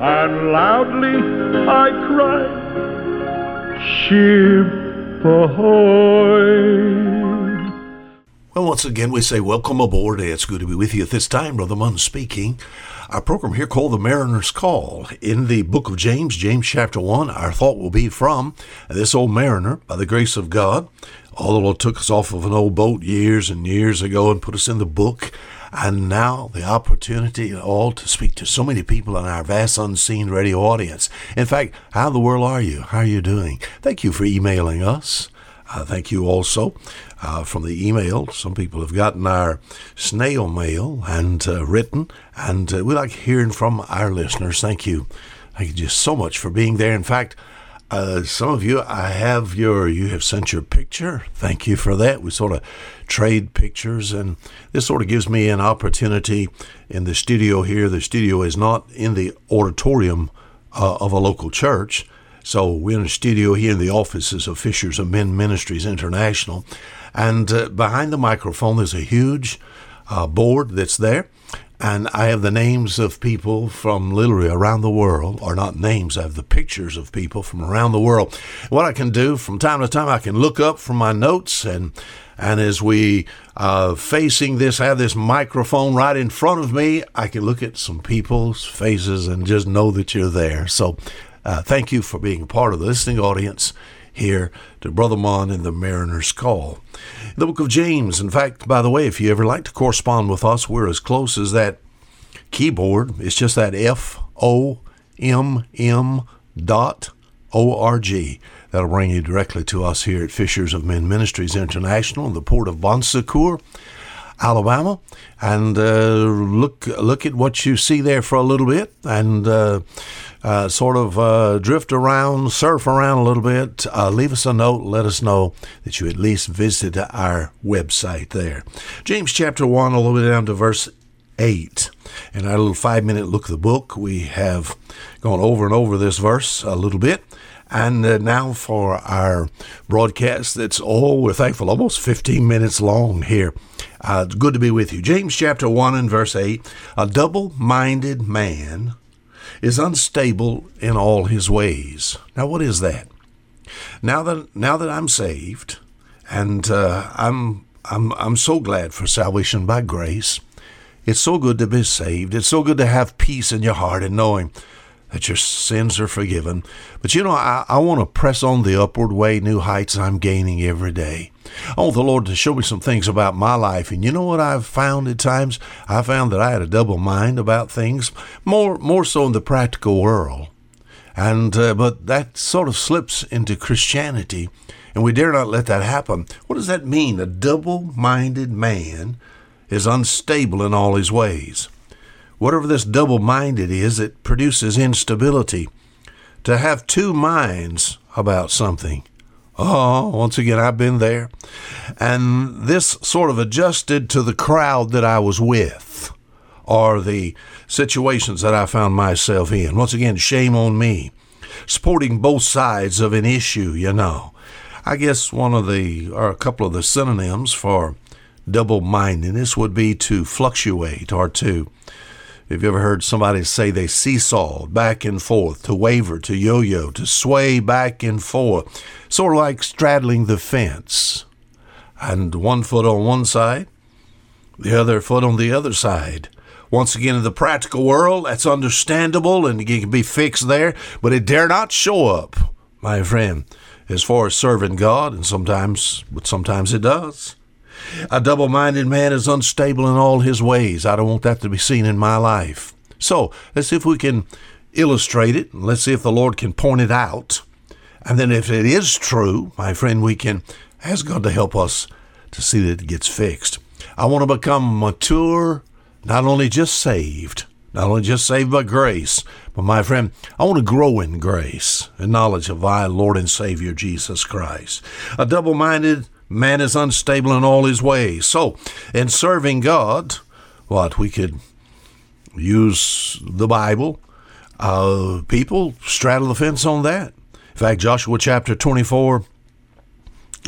And loudly I Ship ahoy! Well, once again, we say welcome aboard. It's good to be with you at this time. Brother Munn speaking. Our program here called The Mariner's Call. In the book of James, James chapter 1, our thought will be from this old mariner, by the grace of God. The Lord took us off of an old boat years and years ago and put us in the book. And now the opportunity all to speak to so many people in our vast unseen radio audience. In fact, how in the world are you? How are you doing? Thank you for emailing us. Uh, thank you also uh, from the email. Some people have gotten our snail mail and uh, written, and uh, we like hearing from our listeners. Thank you. Thank you just so much for being there. In fact, uh, some of you, I have your, you have sent your picture. Thank you for that. We sort of trade pictures, and this sort of gives me an opportunity in the studio here. The studio is not in the auditorium uh, of a local church. So we're in a studio here in the offices of Fishers of Men Ministries International. And uh, behind the microphone, there's a huge uh, board that's there. And I have the names of people from literally around the world, or not names, I have the pictures of people from around the world. What I can do from time to time, I can look up from my notes and and as we uh, facing this, I have this microphone right in front of me. I can look at some people's faces and just know that you're there. So uh, thank you for being a part of the listening audience here to Brother Munn and the Mariner's Call. The book of James, in fact, by the way, if you ever like to correspond with us, we're as close as that keyboard. It's just that F O M M dot O R G. That'll bring you directly to us here at Fishers of Men Ministries International in the port of Bon Secour. Alabama, and uh, look look at what you see there for a little bit, and uh, uh, sort of uh, drift around, surf around a little bit. Uh, leave us a note, let us know that you at least visited our website there. James chapter one, all the way down to verse eight. In our little five minute look at the book, we have gone over and over this verse a little bit. And uh, now for our broadcast that's, all we're thankful, almost 15 minutes long here. Uh, it's good to be with you. James chapter 1 and verse 8 A double minded man is unstable in all his ways. Now, what is that? Now that, now that I'm saved, and uh, I'm, I'm, I'm so glad for salvation by grace, it's so good to be saved. It's so good to have peace in your heart and knowing that your sins are forgiven. But you know, I, I want to press on the upward way, new heights I'm gaining every day. I want the Lord to show me some things about my life. And you know what I've found at times? I found that I had a double mind about things, more more so in the practical world. And uh, but that sort of slips into Christianity, and we dare not let that happen. What does that mean? A double-minded man is unstable in all his ways. Whatever this double minded is, it produces instability. To have two minds about something. Oh, once again, I've been there. And this sort of adjusted to the crowd that I was with or the situations that I found myself in. Once again, shame on me. Supporting both sides of an issue, you know. I guess one of the, or a couple of the synonyms for double mindedness would be to fluctuate or to have you ever heard somebody say they seesawed back and forth, to waver, to yo yo, to sway back and forth, sort of like straddling the fence? And one foot on one side, the other foot on the other side. Once again, in the practical world, that's understandable and it can be fixed there, but it dare not show up, my friend, as far as serving God, and sometimes, but sometimes it does. A double minded man is unstable in all his ways. I don't want that to be seen in my life. So let's see if we can illustrate it. Let's see if the Lord can point it out. And then if it is true, my friend, we can ask God to help us to see that it gets fixed. I want to become mature, not only just saved, not only just saved by grace, but my friend, I want to grow in grace and knowledge of our Lord and Savior Jesus Christ. A double minded man is unstable in all his ways. So, in serving God, what we could use the Bible, uh, people straddle the fence on that. In fact, Joshua chapter 24,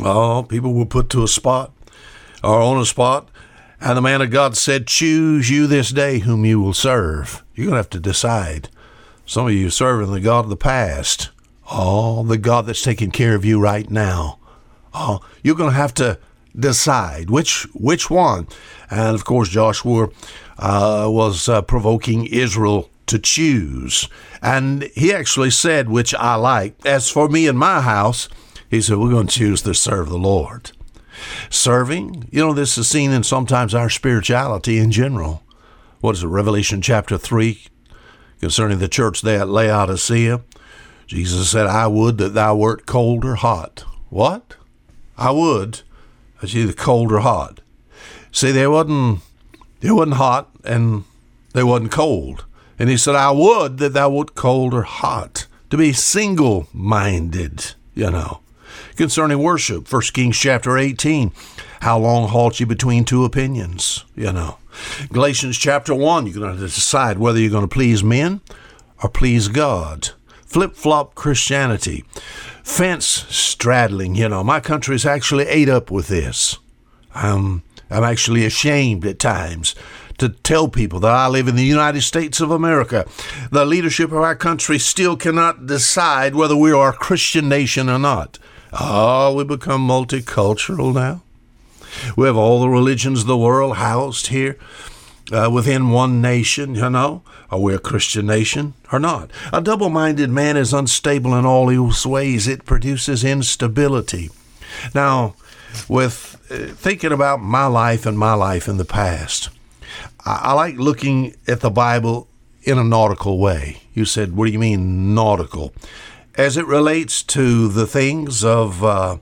oh, people were put to a spot or on a spot, and the man of God said, Choose you this day whom you will serve. You're going to have to decide. Some of you serving the God of the past. Oh, the God that's taking care of you right now. Oh, you're going to have to decide which which one. And of course, Joshua uh, was uh, provoking Israel to choose. And he actually said, which I like, as for me and my house, he said, we're going to choose to serve the Lord. Serving, you know, this is seen in sometimes our spirituality in general. What is it, Revelation chapter 3, concerning the church there at Laodicea? Jesus said, I would that thou wert cold or hot. What? I would you either cold or hot. See, they wasn't, they wasn't hot and they wasn't cold. And he said, I would that thou wert cold or hot, to be single minded, you know. Concerning worship, 1 Kings chapter 18, how long halt you between two opinions, you know. Galatians chapter 1, you're going to decide whether you're going to please men or please God. Flip flop Christianity, fence straddling, you know. My country's actually ate up with this. I'm, I'm actually ashamed at times to tell people that I live in the United States of America. The leadership of our country still cannot decide whether we are a Christian nation or not. Oh, we become multicultural now. We have all the religions of the world housed here uh, within one nation, you know. Are we a Christian nation or not? A double minded man is unstable in all his ways, it produces instability. Now, with uh, thinking about my life and my life in the past, I, I like looking at the Bible in a nautical way. You said, what do you mean nautical? As it relates to the things of uh,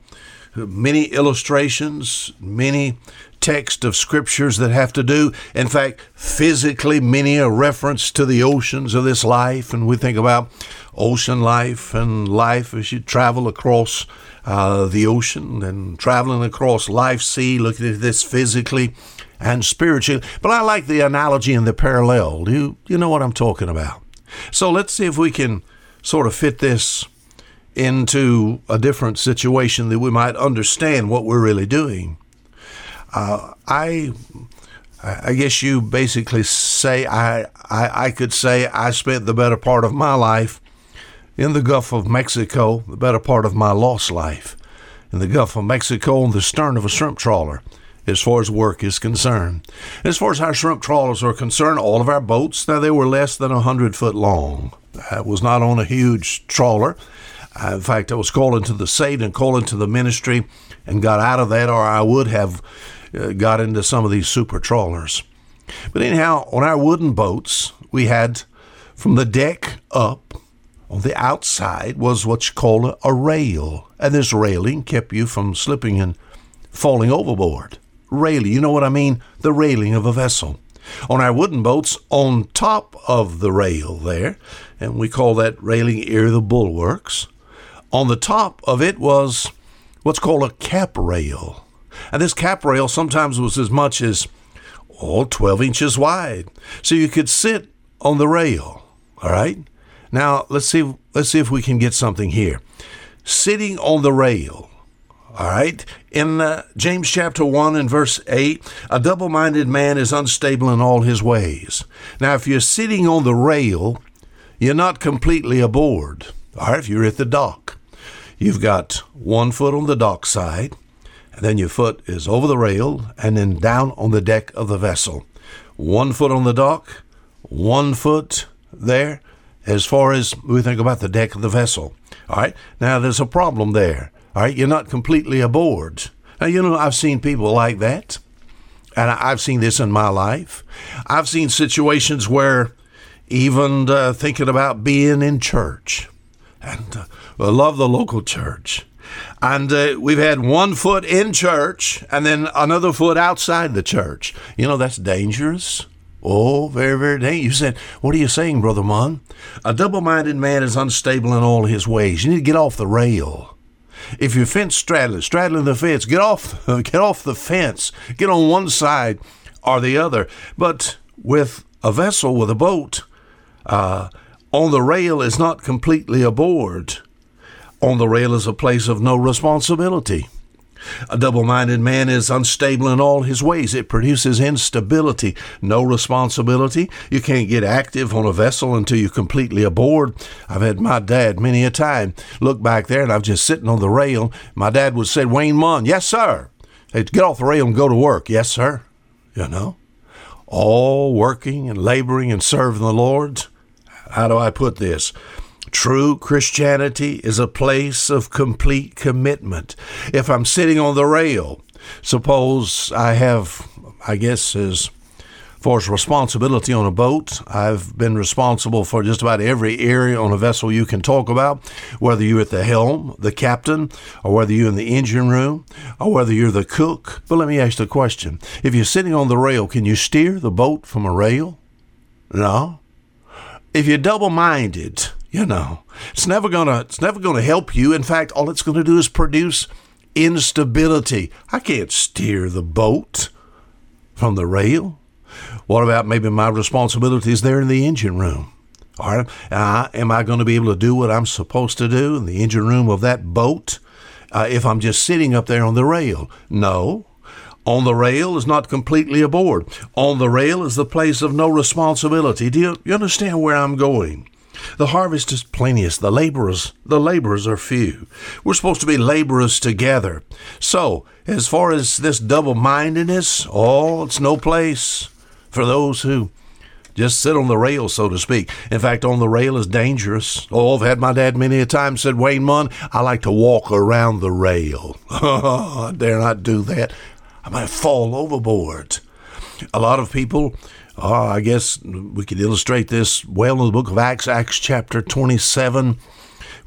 many illustrations, many text of scriptures that have to do, in fact, physically, many a reference to the oceans of this life. And we think about ocean life and life as you travel across uh, the ocean and traveling across life sea, looking at this physically and spiritually. But I like the analogy and the parallel. You, you know what I'm talking about. So let's see if we can sort of fit this into a different situation that we might understand what we're really doing. Uh, I I guess you basically say I, I I could say I spent the better part of my life in the Gulf of Mexico, the better part of my lost life in the Gulf of Mexico on the stern of a shrimp trawler as far as work is concerned. As far as our shrimp trawlers are concerned, all of our boats, now they were less than a hundred foot long. I was not on a huge trawler. in fact, I was called into the saved and called into the ministry and got out of that, or I would have Uh, got into some of these super trawlers. But anyhow, on our wooden boats, we had from the deck up on the outside was what you call a rail, and this railing kept you from slipping and falling overboard. Railing, you know what I mean? The railing of a vessel. On our wooden boats, on top of the rail there, and we call that railing area the bulwarks, on the top of it was what's called a cap rail. And this cap rail sometimes was as much as oh, 12 inches wide. So you could sit on the rail. All right? Now let's see let's see if we can get something here. Sitting on the rail. All right. In uh, James chapter 1 and verse 8, a double minded man is unstable in all his ways. Now, if you're sitting on the rail, you're not completely aboard. All right. If you're at the dock, you've got one foot on the dock side, and then your foot is over the rail and then down on the deck of the vessel. One foot on the dock, one foot there, as far as we think about the deck of the vessel. All right. Now, there's a problem there. All right, you're not completely aboard. Now, you know, I've seen people like that, and I've seen this in my life. I've seen situations where even uh, thinking about being in church. And uh, I love the local church. And uh, we've had one foot in church and then another foot outside the church. You know, that's dangerous. Oh, very, very dangerous. You said, What are you saying, Brother Munn? A double minded man is unstable in all his ways. You need to get off the rail. If you're fence straddling, straddling the fence, get off, get off the fence. Get on one side or the other. But with a vessel, with a boat, uh, on the rail is not completely aboard. On the rail is a place of no responsibility. A double minded man is unstable in all his ways. It produces instability, no responsibility. You can't get active on a vessel until you're completely aboard. I've had my dad many a time look back there and I'm just sitting on the rail. My dad would say, Wayne Munn, yes, sir. Hey, get off the rail and go to work. Yes, sir. You know, all working and laboring and serving the Lord. How do I put this? True Christianity is a place of complete commitment. If I'm sitting on the rail, suppose I have, I guess, as far as responsibility on a boat, I've been responsible for just about every area on a vessel you can talk about, whether you're at the helm, the captain, or whether you're in the engine room, or whether you're the cook. But let me ask the question if you're sitting on the rail, can you steer the boat from a rail? No. If you're double minded, you know, it's never gonna it's never gonna help you. In fact, all it's gonna do is produce instability. I can't steer the boat from the rail. What about maybe my responsibilities there in the engine room? All right, uh, am I going to be able to do what I'm supposed to do in the engine room of that boat uh, if I'm just sitting up there on the rail? No. On the rail is not completely aboard. On the rail is the place of no responsibility. Do you, you understand where I'm going? The harvest is plenteous, the laborers, the laborers are few. We're supposed to be laborers together. So, as far as this double-mindedness, oh, it's no place for those who just sit on the rail, so to speak. In fact, on the rail is dangerous. Oh, I've had my dad many a time said, Wayne Munn, I like to walk around the rail. I dare not do that. I might fall overboard. A lot of people uh, I guess we could illustrate this well in the book of Acts, Acts chapter 27.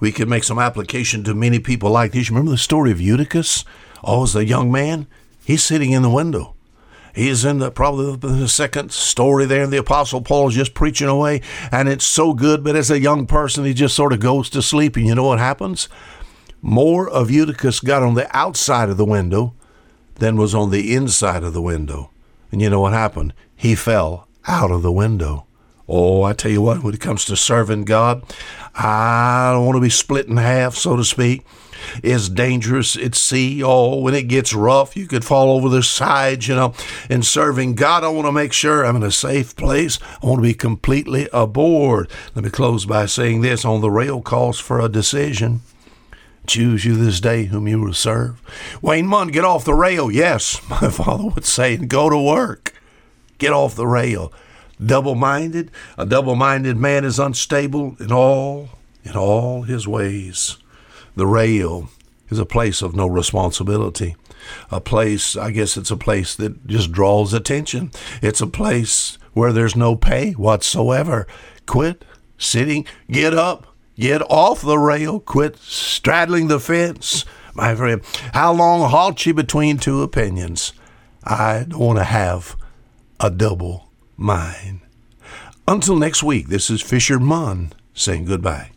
We could make some application to many people like this. Remember the story of Eutychus? Oh, as a young man, he's sitting in the window. He is in the probably the second story there, and the Apostle Paul is just preaching away, and it's so good. But as a young person, he just sort of goes to sleep, and you know what happens? More of Eutychus got on the outside of the window than was on the inside of the window. And you know what happened? He fell out of the window. Oh, I tell you what, when it comes to serving God, I don't want to be split in half, so to speak. It's dangerous at sea. Oh, when it gets rough, you could fall over the sides, you know. In serving God, I want to make sure I'm in a safe place. I want to be completely aboard. Let me close by saying this on the rail calls for a decision. Choose you this day whom you will serve. Wayne Munn, get off the rail. Yes, my father would say, and go to work. Get off the rail. Double minded, a double minded man is unstable in all in all his ways. The rail is a place of no responsibility. A place, I guess it's a place that just draws attention. It's a place where there's no pay whatsoever. Quit sitting, get up, get off the rail, quit straddling the fence. My friend, how long halt you between two opinions? I don't want to have a double mind. Until next week, this is Fisher Munn saying goodbye.